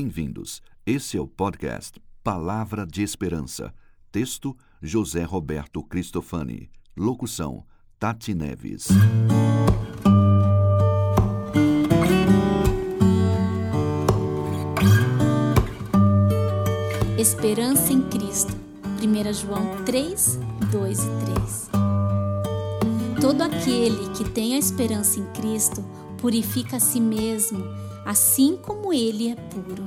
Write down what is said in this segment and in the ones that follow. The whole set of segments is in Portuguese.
Bem-vindos. Esse é o podcast Palavra de Esperança. Texto: José Roberto Cristofani. Locução: Tati Neves. Esperança em Cristo. 1 João 3, 2 e 3. Todo aquele que tem a esperança em Cristo purifica a si mesmo, assim como ele é puro.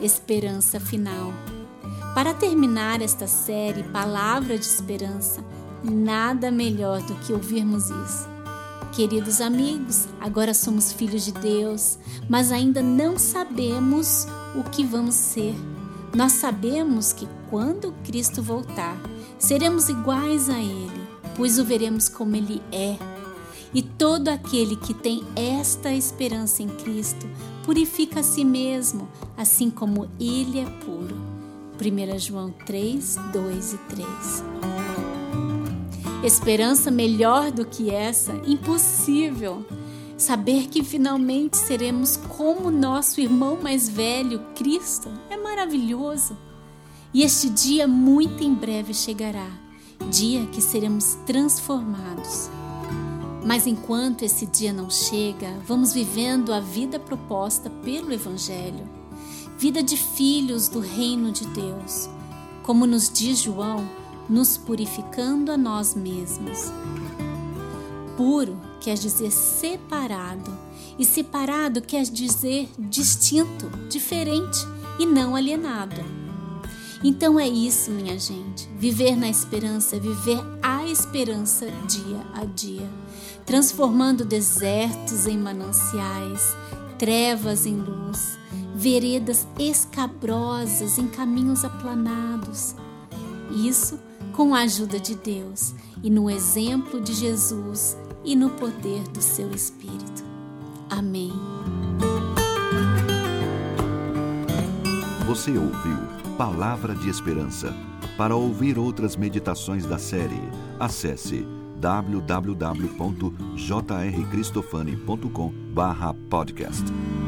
Esperança final. Para terminar esta série Palavra de Esperança, nada melhor do que ouvirmos isso. Queridos amigos, agora somos filhos de Deus, mas ainda não sabemos o que vamos ser. Nós sabemos que quando Cristo voltar, seremos iguais a Ele, pois o veremos como Ele é. E todo aquele que tem esta esperança em Cristo purifica a si mesmo, assim como Ele é puro. 1 João 3, 2 e 3. Esperança melhor do que essa? Impossível! Saber que finalmente seremos como nosso irmão mais velho, Cristo, é maravilhoso. E este dia muito em breve chegará dia que seremos transformados. Mas enquanto esse dia não chega, vamos vivendo a vida proposta pelo Evangelho vida de filhos do reino de Deus, como nos diz João, nos purificando a nós mesmos. Puro quer dizer separado, e separado quer dizer distinto, diferente e não alienado. Então é isso, minha gente. Viver na esperança, viver esperança dia a dia, transformando desertos em mananciais, trevas em luz, veredas escabrosas em caminhos aplanados. Isso com a ajuda de Deus e no exemplo de Jesus e no poder do seu Espírito. Amém. Você ouviu Palavra de Esperança. Para ouvir outras meditações da série, acesse www.jrcristofani.com/podcast.